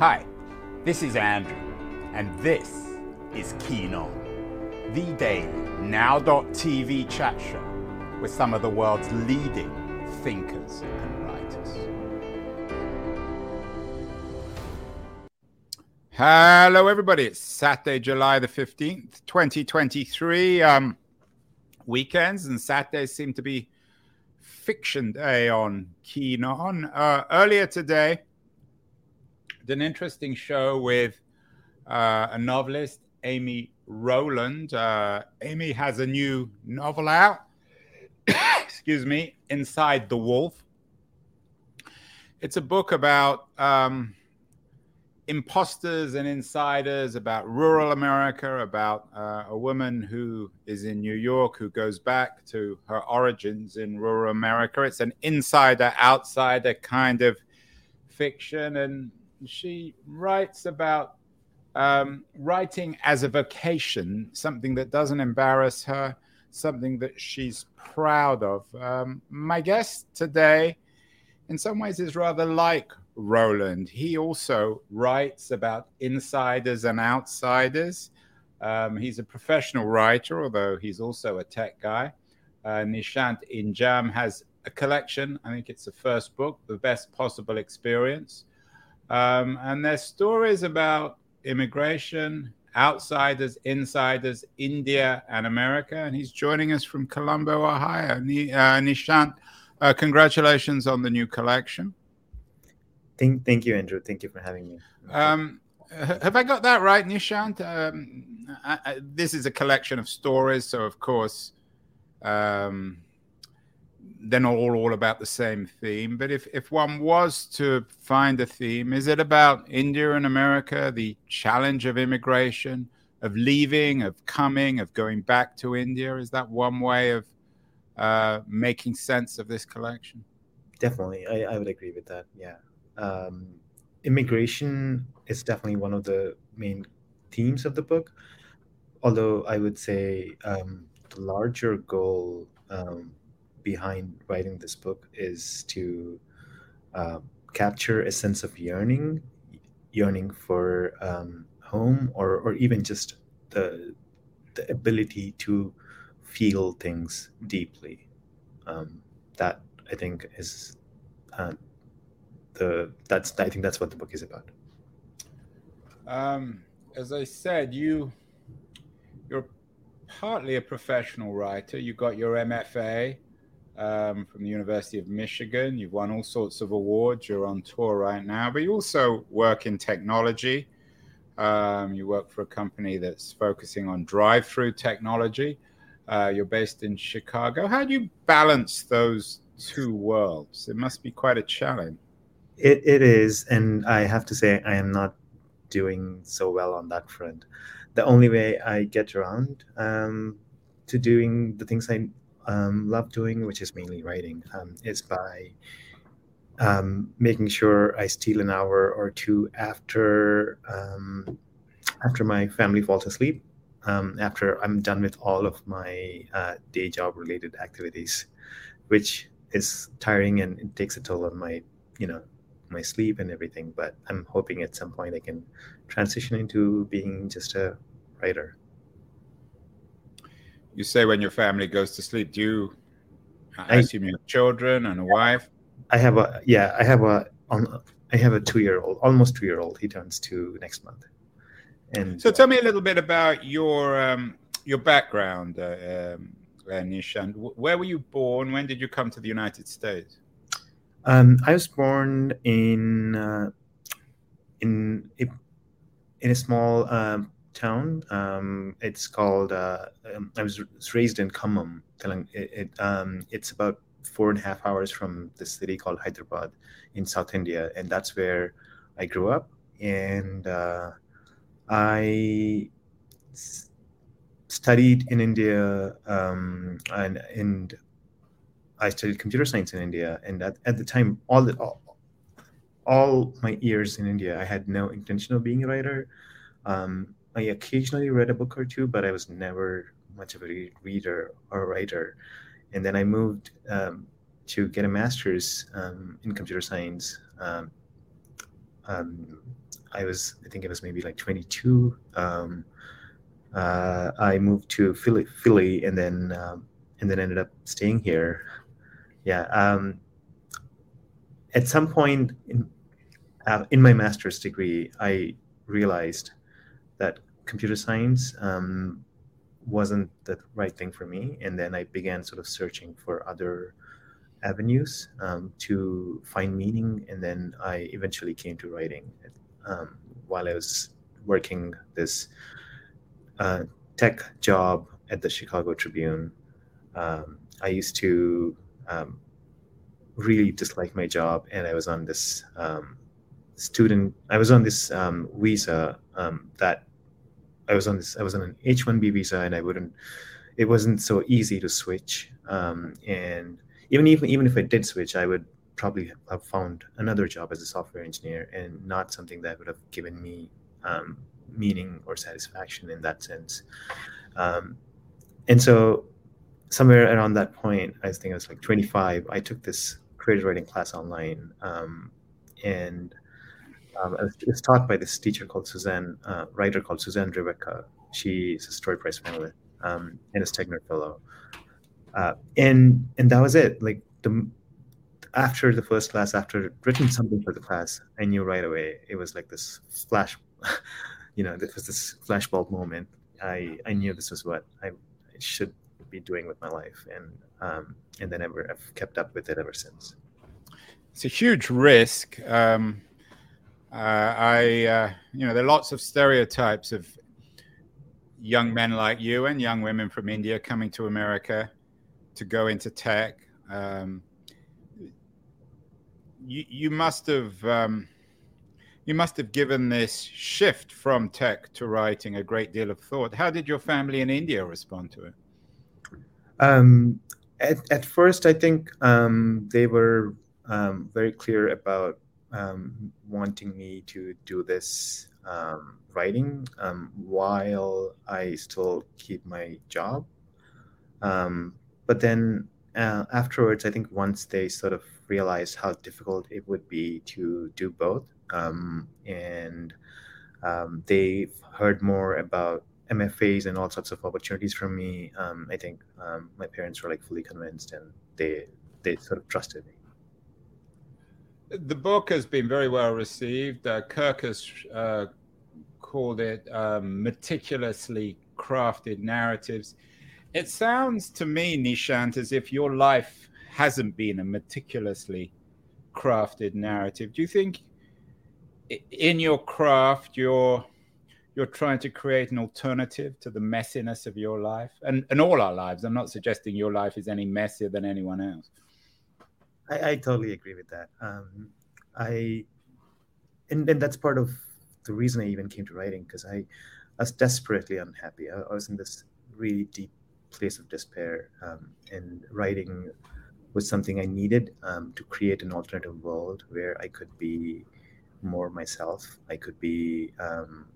Hi, this is Andrew, and this is Keen On, the daily now.tv chat show with some of the world's leading thinkers and writers. Hello, everybody. It's Saturday, July the 15th, 2023. Um, weekends and Saturdays seem to be fiction day on Keen On. Uh, earlier today, an interesting show with uh, a novelist, Amy Rowland. Uh, Amy has a new novel out. Excuse me, Inside the Wolf. It's a book about um, imposters and insiders, about rural America, about uh, a woman who is in New York who goes back to her origins in rural America. It's an insider outsider kind of fiction. And she writes about um, writing as a vocation, something that doesn't embarrass her, something that she's proud of. Um, my guest today, in some ways, is rather like Rowland. He also writes about insiders and outsiders. Um, he's a professional writer, although he's also a tech guy. Uh, Nishanth Injam has a collection. I think it's the first book, The Best Possible Experience. Um, and there's stories about immigration, outsiders, insiders, India, and America. And he's joining us from Columbus, Ohio. Uh, Nishanth, uh, congratulations on the new collection. Thank, thank you, Andrew. Thank you for having me. Um, have I got that right, Nishanth? Um, I, I, this is a collection of stories, so of course, um, they're not all, all about the same theme. But if, if one was to find a theme, is it about India and America, the challenge of immigration, of leaving, of coming, of going back to India? Is that one way of uh, making sense of this collection? Definitely, I, I would agree with that. Yeah, um, immigration is definitely one of the main themes of the book. Although I would say um, the larger goal um, behind writing this book is to uh, capture a sense of yearning, yearning for um, home, or or even just the the ability to feel things deeply. Um, that I think is uh, the that's I think that's what the book is about. Um, as I said, you you're partly a professional writer. You got your MFA um, from the University of Michigan. You've won all sorts of awards. You're on tour right now, but you also work in technology. Um, you work for a company that's focusing on drive-through technology. Uh, you're based in Chicago. How do you balance those two worlds? It must be quite a challenge. It, it is, and I have to say I am not doing so well on that front. The only way I get around um, to doing the things I um, love doing, which is mainly writing, um, is by um, making sure I steal an hour or two after um, after my family falls asleep, um, after I'm done with all of my uh, day job related activities, which is tiring and it takes a toll on my you know my sleep and everything. But I'm hoping at some point I can transition into being just a writer you say when your family goes to sleep, do you? I, I assume you have children and a wife. I have a yeah. I have a on. I have a two-year-old, almost two-year-old. He turns two next month. And so, tell me a little bit about your um, your background, uh, um, Nish, and where were you born? When did you come to the United States? Um, I was born in uh, in in a small um, town. Um, it's called. Uh, um, I was raised in Khammam. It, it um, it's about four and a half hours from the city called Hyderabad in South India, and that's where I grew up. And uh, I s- studied in India, um, and and I studied computer science in India. And at, at the time, all the all, all my years in India, I had no intention of being a writer. Um, I occasionally read a book or two, but I was never much of a reader or writer. And then I moved um, to get a master's um, in computer science um, um, I was, I think it was maybe like 22. Um, uh, I moved to Philly, Philly, and then um, and then ended up staying here. Yeah. At some point in uh, in my master's degree, I realized that computer science um, wasn't the right thing for me, and then I began sort of searching for other avenues um, to find meaning, and then I eventually came to writing um, while I was working this uh, tech job at the Chicago Tribune. Um, I used to um, really dislike my job, and I was on this um, student. I was on this visa that I was on this. I was on an H one B visa, and I wouldn't. It wasn't so easy to switch, um, and even even even if I did switch, I would probably have found another job as a software engineer, and not something that would have given me um, meaning or satisfaction in that sense. Um, and so, somewhere around that point, I think I was like 25. I took this creative writing class online, um, and um, it was taught by this teacher called Suzanne, uh, writer called Suzanne Rivecca. She's a Story Prize finalist um, and a Stegner Fellow. Uh, and and that was it. Like the after the first class, after written something for the class, I knew right away it was like this flash, you know, this was this flashbulb moment. I I knew this was what I should be doing with my life, and um, and then ever I've kept up with it ever since. It's a huge risk. Um, I uh, you know there are lots of stereotypes of young men like you and young women from India coming to America to go into tech. Um, you, you must have um, you must have given this shift from tech to writing a great deal of thought. How did your family in India respond to it? Um, at, at first, I think um, they were um, very clear about um, wanting me to do this um, writing um, while I still keep my job. but then uh, afterwards, I think once they sort of realized how difficult it would be to do both, um, and um, they've heard more about MFAs and all sorts of opportunities for me. Um, I think um, my parents were like fully convinced, and they they sort of trusted me. The book has been very well received. Uh, Kirkus uh, called it um, meticulously crafted narratives. It sounds to me, Nishanth, as if your life hasn't been a meticulously crafted narrative. Do you think in your craft you're you're trying to create an alternative to the messiness of your life and, and all our lives? I'm not suggesting your life is any messier than anyone else. I, I totally agree with that. Um, I and, and that's part of the reason I even came to writing because I, I was desperately unhappy. I, I was in this really deep place of despair, um, and writing was something I needed um, to create an alternative world where I could be more myself. I could be, um,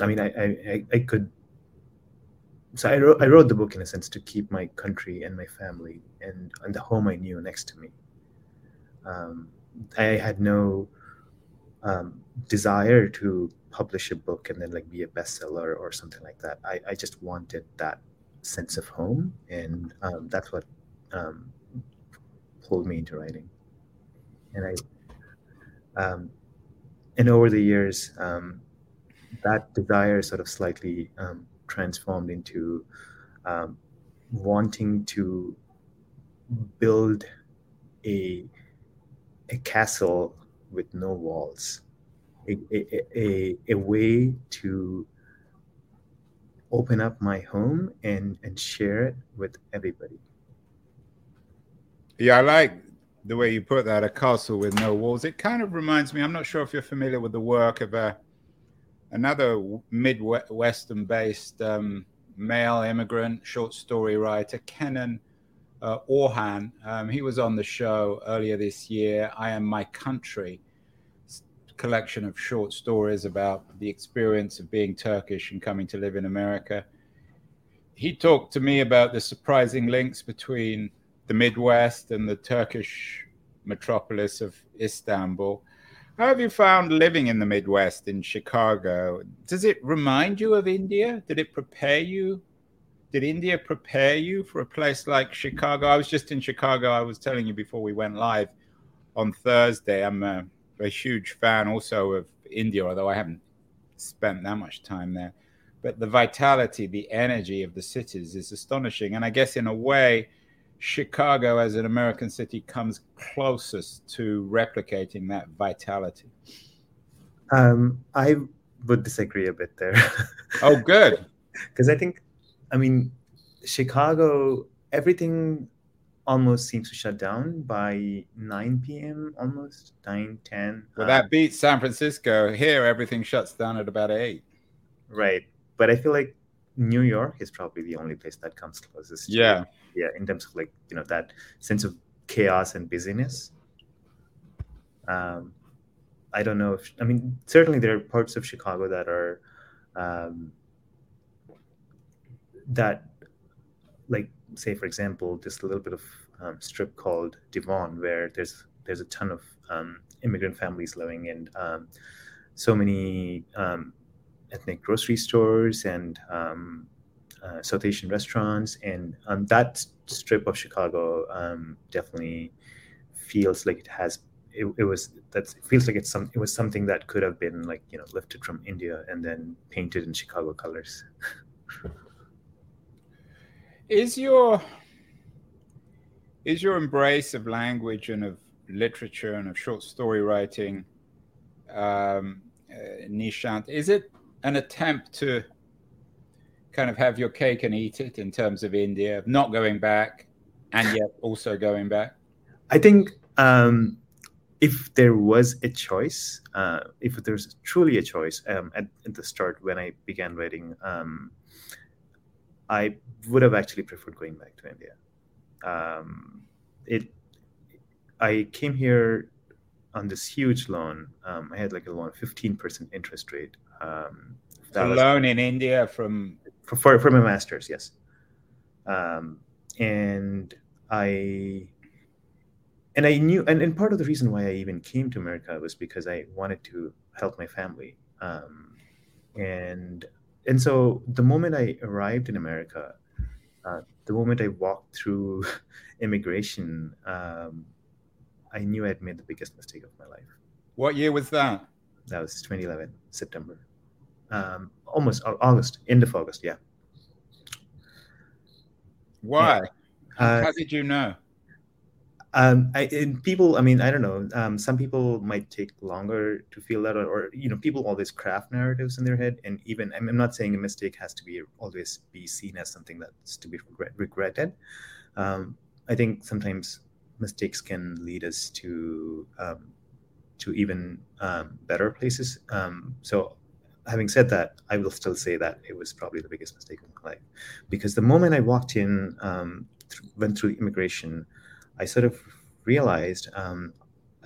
I mean, I, I, I could. So I wrote, I wrote the book in a sense to keep my country and my family and, and the home I knew next to me. Um, I had no um, desire to publish a book and then like be a bestseller or something like that. I, I just wanted that sense of home, and um, that's what um, pulled me into writing. And I, um, and over the years, um, that desire sort of slightly um, transformed into um, wanting to build a a castle with no walls, a, a, a, a way to open up my home and and share it with everybody. Yeah, I like the way you put that a castle with no walls. It kind of reminds me. I'm not sure if you're familiar with the work of a uh, another Midwestern based um, male immigrant short story writer, Kenan uh, Orhan. Um, he was on the show earlier this year. I Am My Country collection of short stories about the experience of being Turkish and coming to live in America. He talked to me about the surprising links between the Midwest and the Turkish metropolis of Istanbul. How have you found living in the Midwest in Chicago? Does it remind you of India? Did it prepare you? Did India prepare you for a place like Chicago? I was just in Chicago. I was telling you before we went live on Thursday. I'm a, a huge fan also of India, although I haven't spent that much time there. But the vitality, the energy of the cities is astonishing. And I guess in a way, Chicago as an American city comes closest to replicating that vitality? Um, I would disagree a bit there. oh, good. Because I think, I mean, Chicago, everything almost seems to shut down by 9 p.m. almost 9 10 well that beats san francisco. Here everything shuts down at about 8 right. But i feel like new york is probably the only place that comes closest yeah. Yeah in terms of like you know that sense of chaos and busyness. Um i don't know if i mean certainly there are parts of chicago that are um that like say for example there's a little bit of um, strip called devon where there's there's a ton of um, immigrant families living in um, so many um, ethnic grocery stores and um, uh, South Asian restaurants, and um, that strip of Chicago definitely feels like it has. It, it was that feels like it's some. It was something that could have been like you know lifted from India and then painted in Chicago colors. is your is your embrace of language and of literature and of short story writing, um, uh, Nishanth, is it an attempt to kind of have your cake and eat it in terms of India, not going back and yet also going back? I think um, if there was a choice, uh, if there's truly a choice um, at, at, the start when I began writing, um, I would have actually preferred going back to India. Um, it, I came here on this huge loan. Um, I had like a loan, 15% interest rate. Um, a loan in India from for, for, for my master's, yes. Um, and I and I knew, and, and part of the reason why I even came to America was because I wanted to help my family. Um, and and so the moment I arrived in America, uh, the moment I walked through immigration, um, I knew I had made the biggest mistake of my life. What year was that? That was 2011, September um, almost August, end of August. Yeah. Why? Uh, How did you know? Um, I, and people, I mean, I don't know. Um, some people might take longer to feel that, or, or, you know, people always craft narratives in their head. And even, I'm not saying a mistake has to be always be seen as something that's to be regret, regretted. Um, I think sometimes mistakes can lead us to um, to even um, better places. Um, so having said that, I will still say that it was probably the biggest mistake of my life, because the moment I walked in, th- went through immigration, I sort of realized um,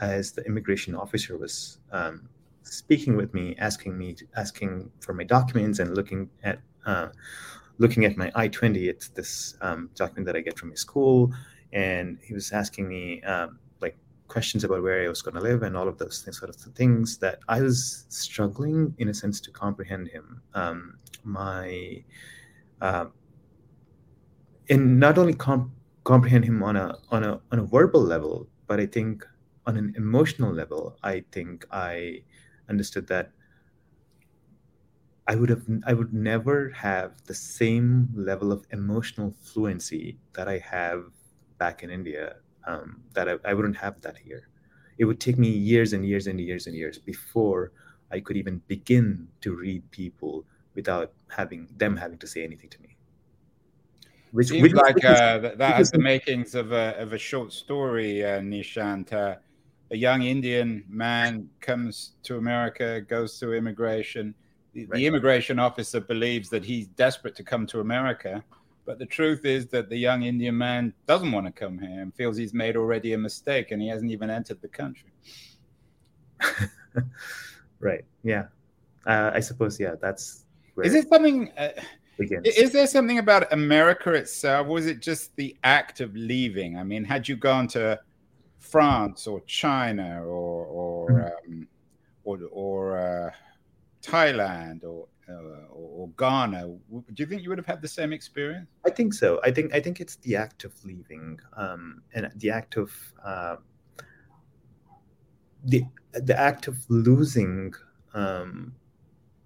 as the immigration officer was um, speaking with me, asking me, to, asking for my documents, and looking at uh, looking at my I twenty. It's this um, document that I get from my school, and he was asking me um, questions about where I was going to live and all of those things, sort of things that I was struggling in a sense to comprehend him. Um, my uh, and not only comp- comprehend him on a on a on a verbal level, but I think on an emotional level, I think I understood that I would have I would never have the same level of emotional fluency that I have back in India um, that I, I wouldn't have that here. It would take me years and years and years and years before I could even begin to read people without having them having to say anything to me. Which, Seems which, like which uh, that, that has the makings of a, of a short story, uh, Nishanth. Uh, a young Indian man comes to America, goes through immigration. The, right. the immigration officer believes that he's desperate to come to America but the truth is that the young Indian man doesn't want to come here and feels he's made already a mistake and he hasn't even entered the country. right. Yeah. Uh, I suppose, yeah, that's. Is it something. Uh, is there something about America itself? Was it just the act of leaving? I mean, had you gone to France or China or, or mm-hmm. um, Thailand or uh, or, Ghana, do you think you would have had the same experience? I think so. I think I think it's the act of leaving um, and the act of uh, the the act of losing um,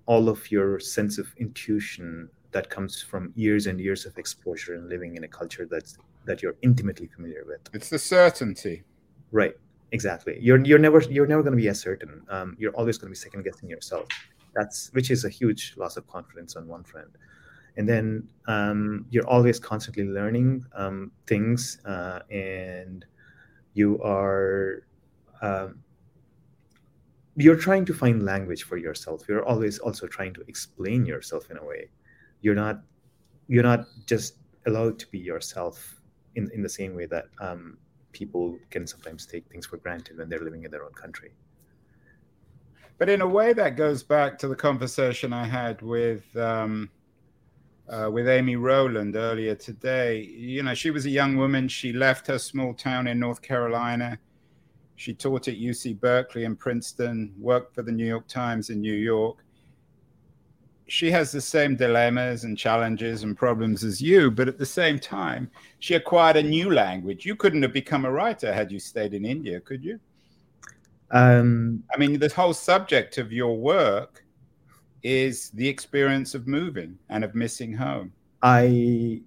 all of your sense of intuition that comes from years and years of exposure and living in a culture that's that you're intimately familiar with. It's the certainty, right? Exactly. You're you're never you're never going to be as certain. Um, you're always going to be second guessing yourself. That's which is a huge loss of confidence on one friend. And then um, you're always constantly learning um, things, uh, and you are um, you're trying to find language for yourself. You're always also trying to explain yourself in a way. You're not you're not just allowed to be yourself in in the same way that um, people can sometimes take things for granted when they're living in their own country. But in a way, that goes back to the conversation I had with um, uh, with Amy Rowland earlier today. You know, she was a young woman. She left her small town in North Carolina. She taught at UC Berkeley and Princeton, worked for the New York Times in New York. She has the same dilemmas and challenges and problems as you, but at the same time, she acquired a new language. You couldn't have become a writer had you stayed in India, could you? Um, I mean, the whole subject of your work is the experience of moving and of missing home. I,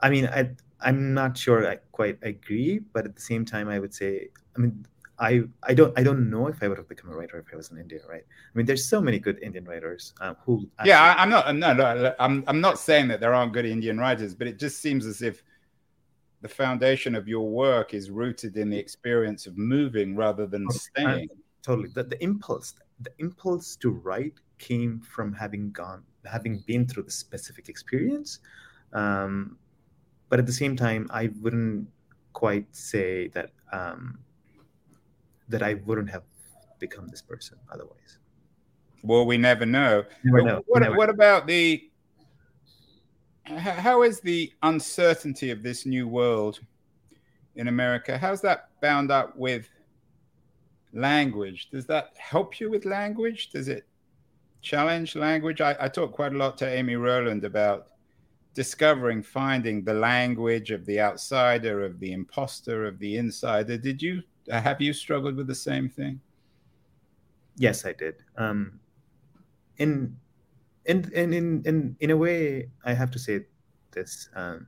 I mean, I, I'm not sure I quite agree, but at the same time, I would say, I mean, I, I don't I don't know if I would have become a writer if I was in India, right? I mean, there's so many good Indian writers um, who. Actually... yeah, I, am not no, no I'm I'm not saying that there aren't good Indian writers, but it just seems as if the foundation of your work is rooted in the experience of moving rather than staying. Totally. The, the impulse, the impulse to write came from having gone, having been through the specific experience. Um, but at the same time, I wouldn't quite say that um, that I wouldn't have become this person otherwise. Well, we never know. Never know. What, never what about the how is the uncertainty of this new world in America? How's that bound up with language? Does that help you with language? Does it challenge language? I, I talked quite a lot to Amy Rowland about discovering, finding the language of the outsider, of the imposter, of the insider. Did you have you struggled with the same thing? Yes, I did. Um, in and in in in a way, I have to say this. Um,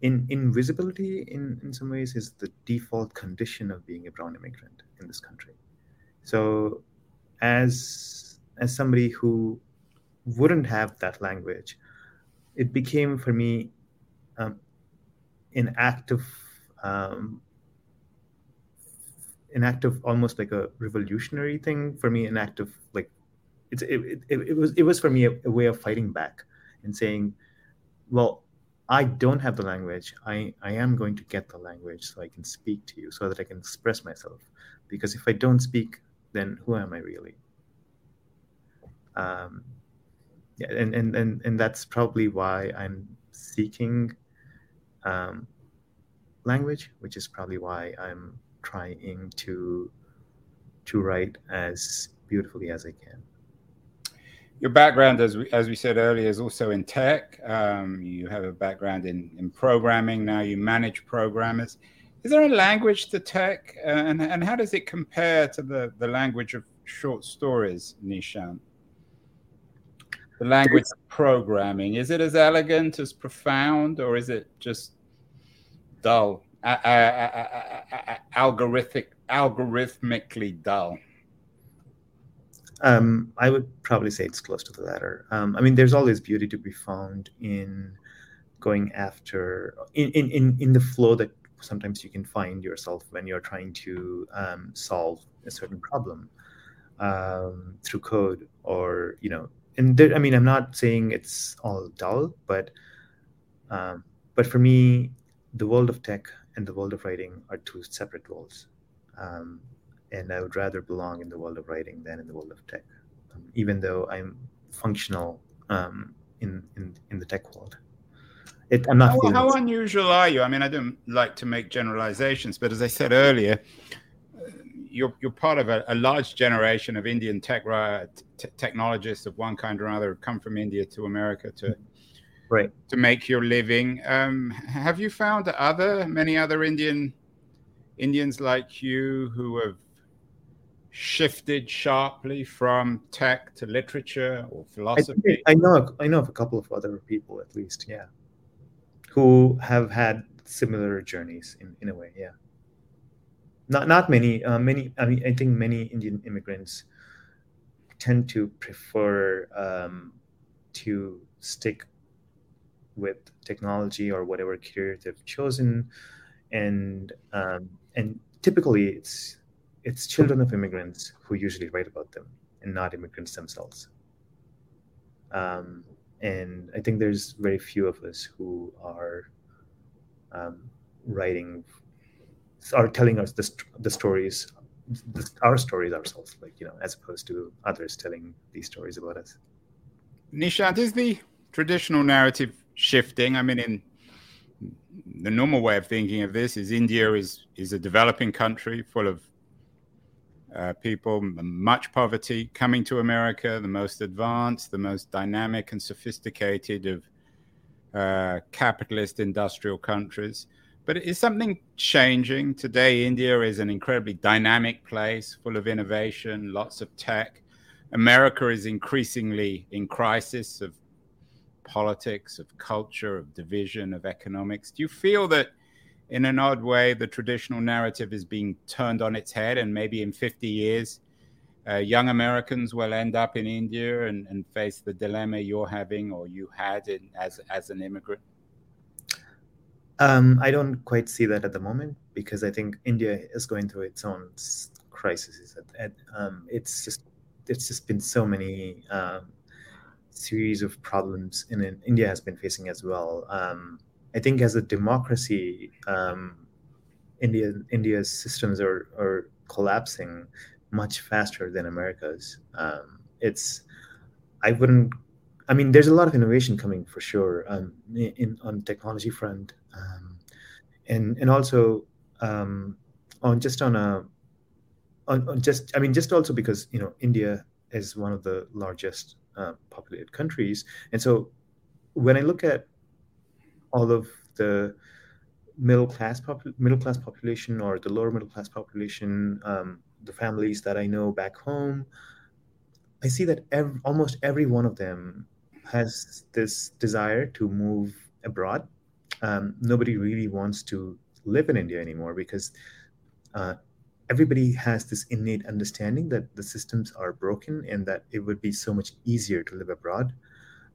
in invisibility, in in some ways, is the default condition of being a brown immigrant in this country. So, as as somebody who wouldn't have that language, it became for me um, an act of um, an act of almost like a revolutionary thing for me, an act of like it's it, it, it was it was for me a, a, way of fighting back and saying well i don't have the language. I i am going to get the language so i can speak to you so that i can express myself. Because if i don't speak then who am i really? Um yeah and and and, and that's probably why i'm seeking um language which is probably why i'm trying to to write as beautifully as i can your background, as we, as we said earlier, is also in tech. Um, you have a background in, in programming. Now you manage programmers. Is there a language to tech, uh, and, and how does it compare to the, the language of short stories, Nishanth? The language of programming is it as elegant, as profound, or is it just dull, algorithmic, algorithmically dull? Um, I would probably say it's close to the latter. Um, I mean, there's always beauty to be found in going after in, in, in, in the flow that sometimes you can find yourself when you're trying to um, solve a certain problem um, through code or you know and there, i mean i'm not saying it's all dull but um, but for me the world of tech and the world of writing are two separate worlds um, and I would rather belong in the world of writing than in the world of tech, um, even though I'm functional um, in, in in the tech world. It, I'm not. How, how unusual are you? I mean, I don't like to make generalizations, but as I said earlier, you're you're part of a, a large generation of Indian tech t- technologists of one kind or another who come from India to America to right to make your living. Um, have you found other many other Indian Indians like you who have shifted sharply from tech to literature or philosophy? I, I know I know of a couple of other people at least, yeah, who have had similar journeys in, in a way, yeah. Not not many. Uh, many. I mean, I think many Indian immigrants tend to prefer um, to stick with technology or whatever career they've chosen, and um, and typically it's it's children of immigrants who usually write about them and not immigrants themselves. Um, and I think there's very few of us who are um, writing are telling us the, the stories the, our stories ourselves like you know as opposed to others telling these stories about us nishanth is the traditional narrative shifting i mean in the normal way of thinking of this is india is is a developing country full of uh, people, much poverty, coming to America, the most advanced, the most dynamic and sophisticated of uh, capitalist industrial countries. But is something changing? Today, India is an incredibly dynamic place, full of innovation, lots of tech. America is increasingly in crisis of politics, of culture, of division, of economics. Do you feel that, in an odd way, the traditional narrative is being turned on its head, and maybe in 50 years, uh, young Americans will end up in India and, and face the dilemma you're having or you had in, as as an immigrant? Um, I don't quite see that at the moment because I think India is going through its own crises. Um, it's just it's just been so many um, series of problems in, in, India has been facing as well. Um, I think as a democracy, um, India India's systems are are collapsing much faster than America's. Um, it's I wouldn't. I mean, there's a lot of innovation coming for sure um, in on technology front, um, and and also um, on just on a on, on, just I mean just also because you know India is one of the largest uh, populated countries, and so when I look at all of the middle class pop- middle class population or the lower middle class population um, the families that I know back home, I see that every, almost every one of them has this desire to move abroad. Um, nobody really wants to live in India anymore because uh, everybody has this innate understanding that the systems are broken and that it would be so much easier to live abroad.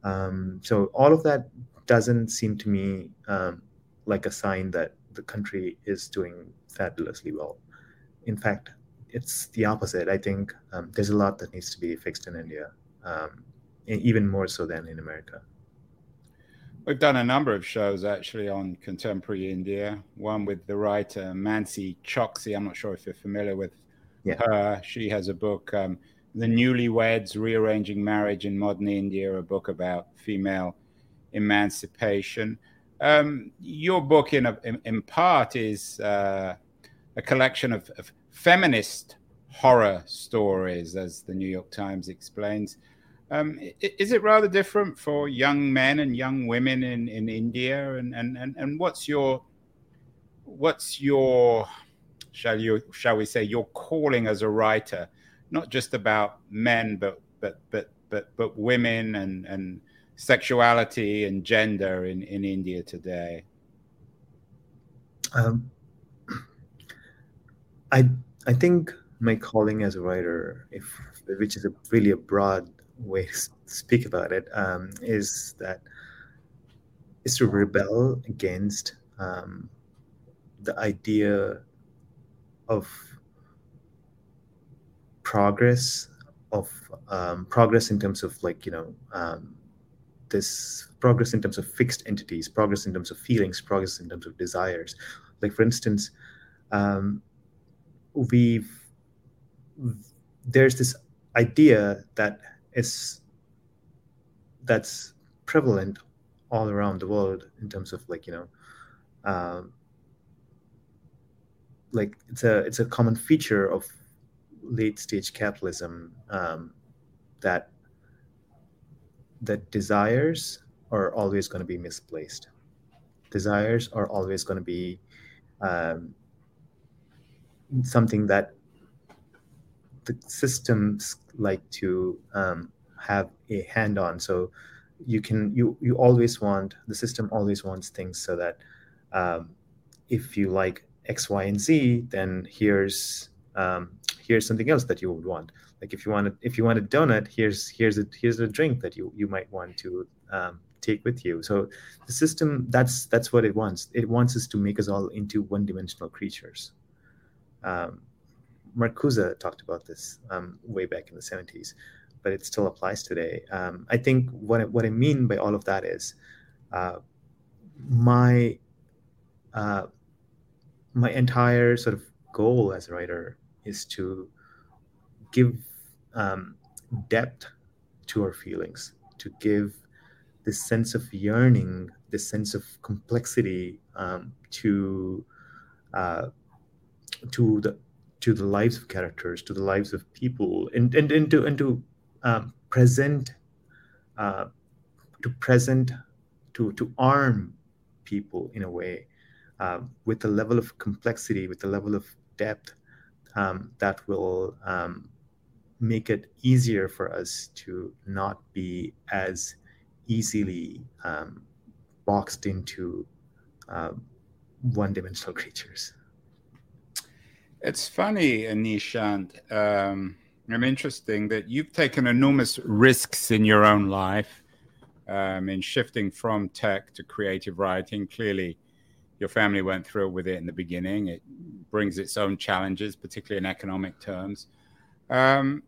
Um, so all of that doesn't seem to me um, like a sign that the country is doing fabulously well. In fact, it's the opposite. I think um, there's a lot that needs to be fixed in India, um, even more so than in America. We've done a number of shows actually on contemporary India. One with the writer Mansi Choksi. I'm not sure if you're familiar with yeah. her. She has a book, um, The Newlyweds Rearranging Marriage in Modern India, a book about female emancipation. Um, your book, in, a, in, in part, is uh, a collection of, of feminist horror stories, as the New York Times explains. Um, is it rather different for young men and young women in, in India? And, and, and, and what's your what's your shall you shall we say your calling as a writer, not just about men, but but but but but women and and sexuality and gender in, in India today? Um, I I think my calling as a writer, if which is a really a broad way to speak about it, um, is that is to rebel against um, the idea of progress of um, progress in terms of like you know um, this progress in terms of fixed entities progress in terms of feelings progress in terms of desires. Like for instance um, we've there's this idea that is that's prevalent all around the world in terms of like you know um, like it's a it's a common feature of late stage capitalism um, that that desires are always going to be misplaced. Desires are always going to be um, something that the systems like to um, have a hand on. So you can you you always want the system always wants things so that um, if you like X, Y, and Z, then here's um, here's something else that you would want. Like if you want to, if you want a donut, here's here's a here's a drink that you you might want to um, take with you. So the system that's that's what it wants. It wants us to make us all into one-dimensional creatures. Um, Marcuse talked about this um, way back in the 70s, but it still applies today. Um, I think what what I mean by all of that is uh, my uh, my entire sort of goal as a writer is to give um, depth to our feelings, to give this sense of yearning, this sense of complexity um, to uh, to the to the lives of characters, to the lives of people, and and, and to and to um, present uh, to present to to arm people in a way uh, with a level of complexity, with a level of depth um, that will um, make it easier for us to not be as easily um, boxed into uh, one-dimensional creatures. It's funny, Nishanth. Um, I'm interesting that you've taken enormous risks in your own life um, in shifting from tech to creative writing. Clearly, your family went through with it in the beginning. It brings its own challenges, particularly in economic terms. Um,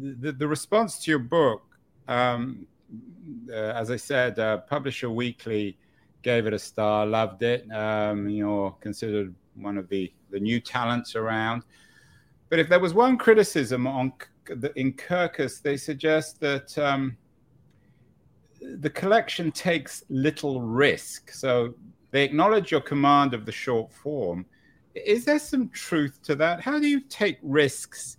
the, the, response to your book, um, uh, as I said, uh, Publisher Weekly gave it a star, loved it. Um, you're considered one of the, the new talents around. But if there was one criticism on in Kirkus, they suggest that um, the collection takes little risk. So they acknowledge your command of the short form. Is there some truth to that? How do you take risks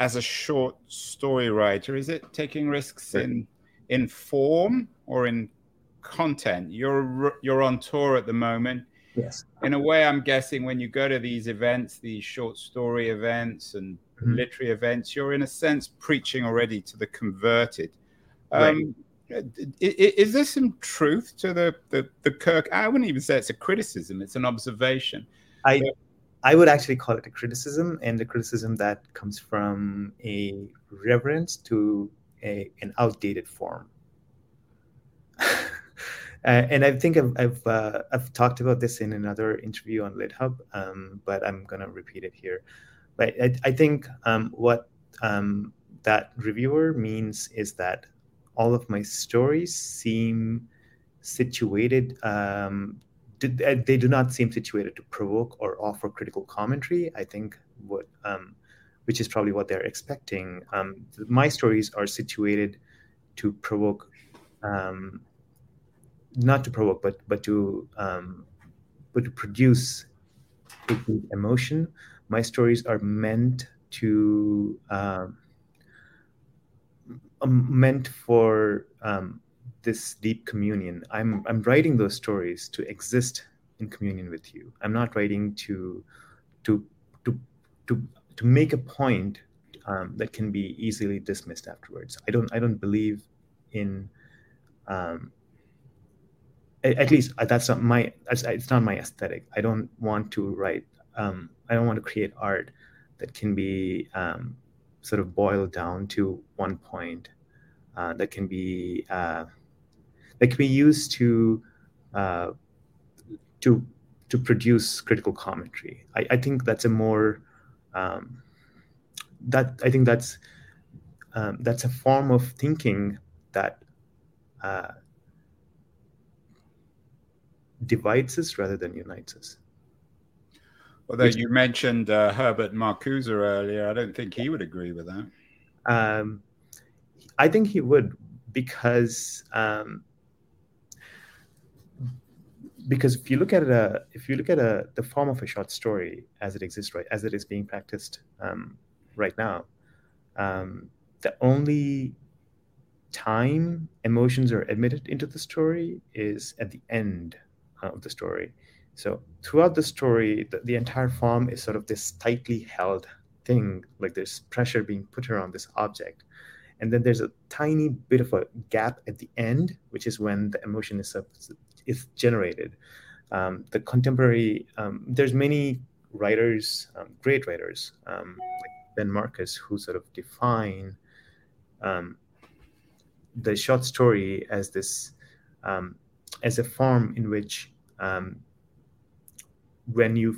as a short story writer? Is it taking risks in in form or in content? You're you're on tour at the moment. Yes. In a way, I'm guessing when you go to these events, these short story events and mm-hmm. literary events, you're in a sense preaching already to the converted. Um, right is there some truth to the, the, the Kirk? I wouldn't even say it's a criticism; it's an observation. I I would actually call it a criticism, and the criticism that comes from a reverence to a, an outdated form. uh, and I think I've I've, uh, I've, talked about this in another interview on LitHub, um, but I'm gonna repeat it here. But I, I think um, what um, that reviewer means is that all of my stories seem situated um, uh, they do not seem situated to provoke or offer critical commentary i think what um, which is probably what they're expecting um, my stories are situated to provoke not to provoke but but to um, but to produce emotion my stories are meant to um, um, meant for um, this deep communion. I'm I'm writing those stories to exist in communion with you. I'm not writing to to to to to make a point um, that can be easily dismissed afterwards. I don't I don't believe in um, at, least uh, that's not my it's not my aesthetic. I don't want to write. Um, I don't want to create art that can be um, sort of boiled down to one point uh, that can be uh, that can be used to uh, to to produce critical commentary. I, I think that's a more um, that I think that's um, that's a form of thinking that uh, divides us rather than unites us. Although you mentioned uh, Herbert Marcuse earlier, I don't think he would agree with that. Um, I think he would because um, because if you look at a if you look at a the form of a short story as it exists right as it is being practiced um, right now. Um, the only time emotions are admitted into the story is at the end of the story. So throughout the story, the, the entire form is sort of this tightly held thing, like there's pressure being put around this object. And then there's a tiny bit of a gap at the end, which is when the emotion is, is generated. Um, the contemporary, um, there's many writers, um, great writers, um, like Ben Marcus, who sort of define um, the short story as this, um, as a form in which um, when you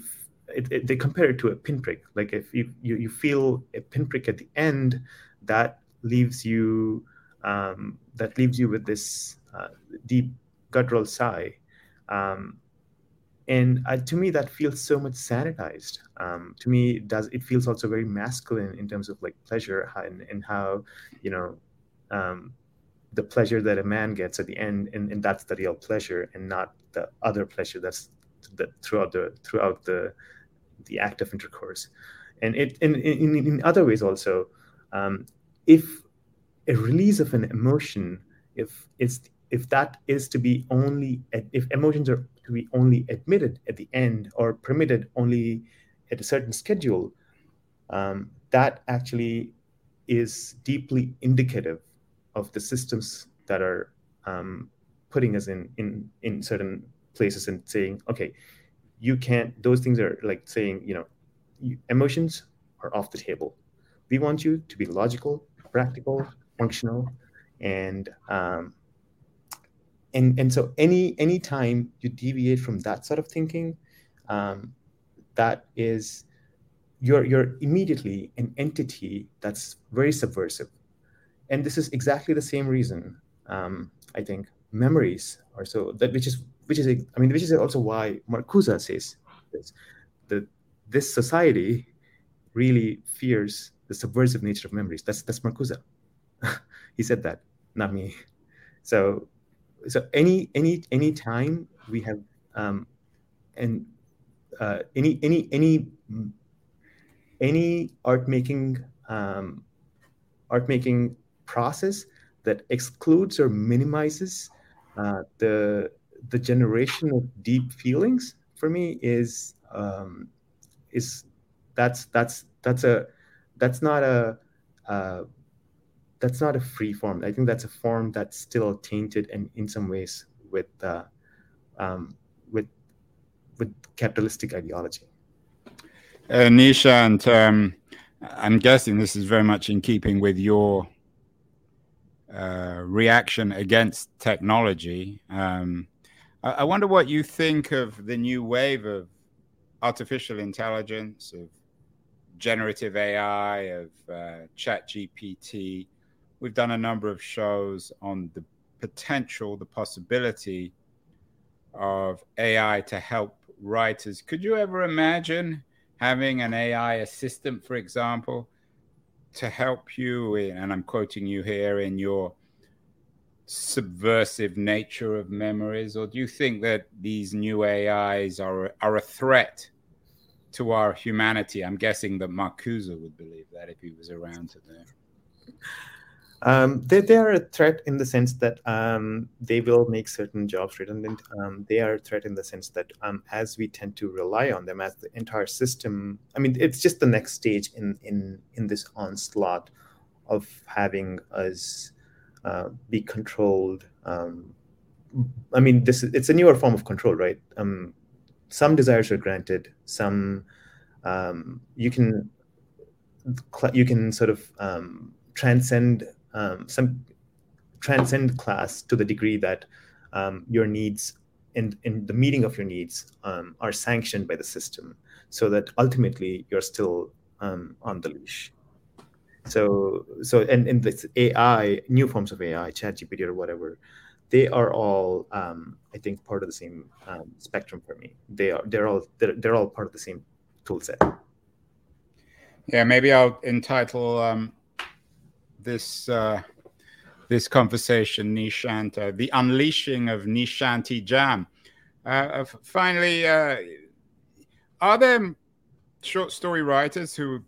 it, it, they compare it to a pinprick. Like if you, you, you feel a pinprick at the end that leaves you um, that leaves you with this uh, deep guttural sigh. Um, and uh, to me that feels so much sanitized. Um, to me it does it feels also very masculine in terms of like pleasure and, and how you know um, the pleasure that a man gets at the end and, and that's the real pleasure and not the other pleasure that's the, throughout the throughout the the act of intercourse. And it in in, in other ways also um, if a release of an emotion if it's if that is to be only if emotions are to be only admitted at the end or permitted only at a certain schedule um, that actually is deeply indicative of the systems that are um, putting us in in in certain places and saying, okay, you can't. Those things are like saying, you know, you, emotions are off the table. We want you to be logical, practical, functional, and um, and and so any any time you deviate from that sort of thinking, um, that is you're you're immediately an entity that's very subversive and this is exactly the same reason um, i think memories are so that which is which is I mean which is also why Marcuse says this, that this society really fears the subversive nature of memories. That's that's Marcuse. he said that, not me. So so any any any time we have um, and uh, any any any any art making um, art making process that excludes or minimizes uh, the the generation of deep feelings for me is um, is that's that's that's a that's not a uh, that's not a free form. I think that's a form that's still tainted and in some ways with uh, um, with with capitalistic ideology. Uh, Nishanth, um, I'm guessing this is very much in keeping with your uh, reaction against technology. Um, I wonder what you think of the new wave of artificial intelligence, of generative AI, of uh, Chat GPT. We've done a number of shows on the potential, the possibility of AI to help writers. Could you ever imagine having an AI assistant, for example, to help you, in, and I'm quoting you here, in your subversive nature of memories, or do you think that these new AIs are are a threat to our humanity? I'm guessing that Marcuse would believe that if he was around today. Um, they, they are a threat in the sense that um, they will make certain jobs redundant. Um, they are a threat in the sense that um, as we tend to rely on them, as the entire system, I mean, it's just the next stage in in in this onslaught of having us uh, be controlled. Um, I mean, this it's a newer form of control, right? Um, some desires are granted. Some you can you can sort of transcend um, some transcend class to the degree that um, your needs and in, the meeting of your needs are sanctioned by the system, so that ultimately you're still on the leash. So so and, in this AI, new forms of AI, ChatGPT or whatever, they are all um, I think part of the same um, spectrum for me. They are they're all they're, they're all part of the same tool set. Yeah, maybe I'll entitle um, this uh, this conversation Nishanta, the unleashing of Nishanth Injam. Uh, finally, uh, are there short story writers who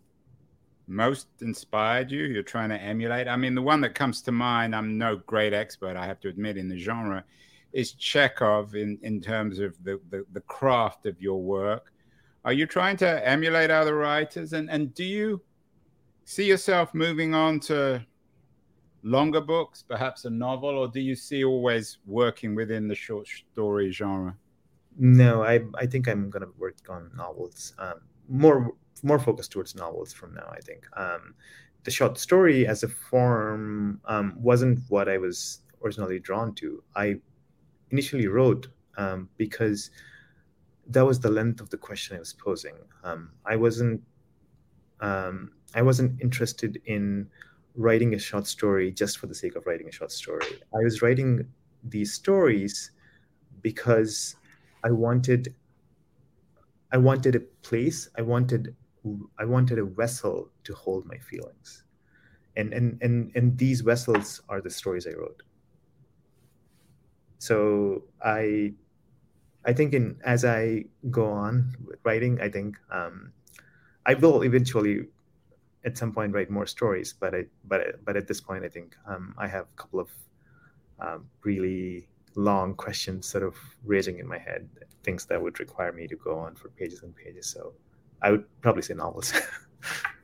most inspired you? You're trying to emulate. I mean, the one that comes to mind. I'm no great expert, I have to admit, in the genre, is Chekhov in in terms of the the, the craft of your work. Are you trying to emulate other writers, and and do you see yourself moving on to longer books, perhaps a novel, or do you see always working within the short story genre? No, I I think I'm gonna work on novels. Um, more more focused towards novels from now. I think um, the short story as a form um, wasn't what I was originally drawn to. I initially wrote um, because that was the length of the question I was posing. Um, I wasn't um, I wasn't interested in writing a short story just for the sake of writing a short story. I was writing these stories because I wanted I wanted a place, I wanted I wanted a vessel to hold my feelings. And and and and these vessels are the stories I wrote. So I I think in as I go on writing, I think um, I will eventually at some point write more stories. But I but but at this point, I think um, I have a couple of um, really long questions sort of raging in my head, things that would require me to go on for pages and pages. So I would probably say novels.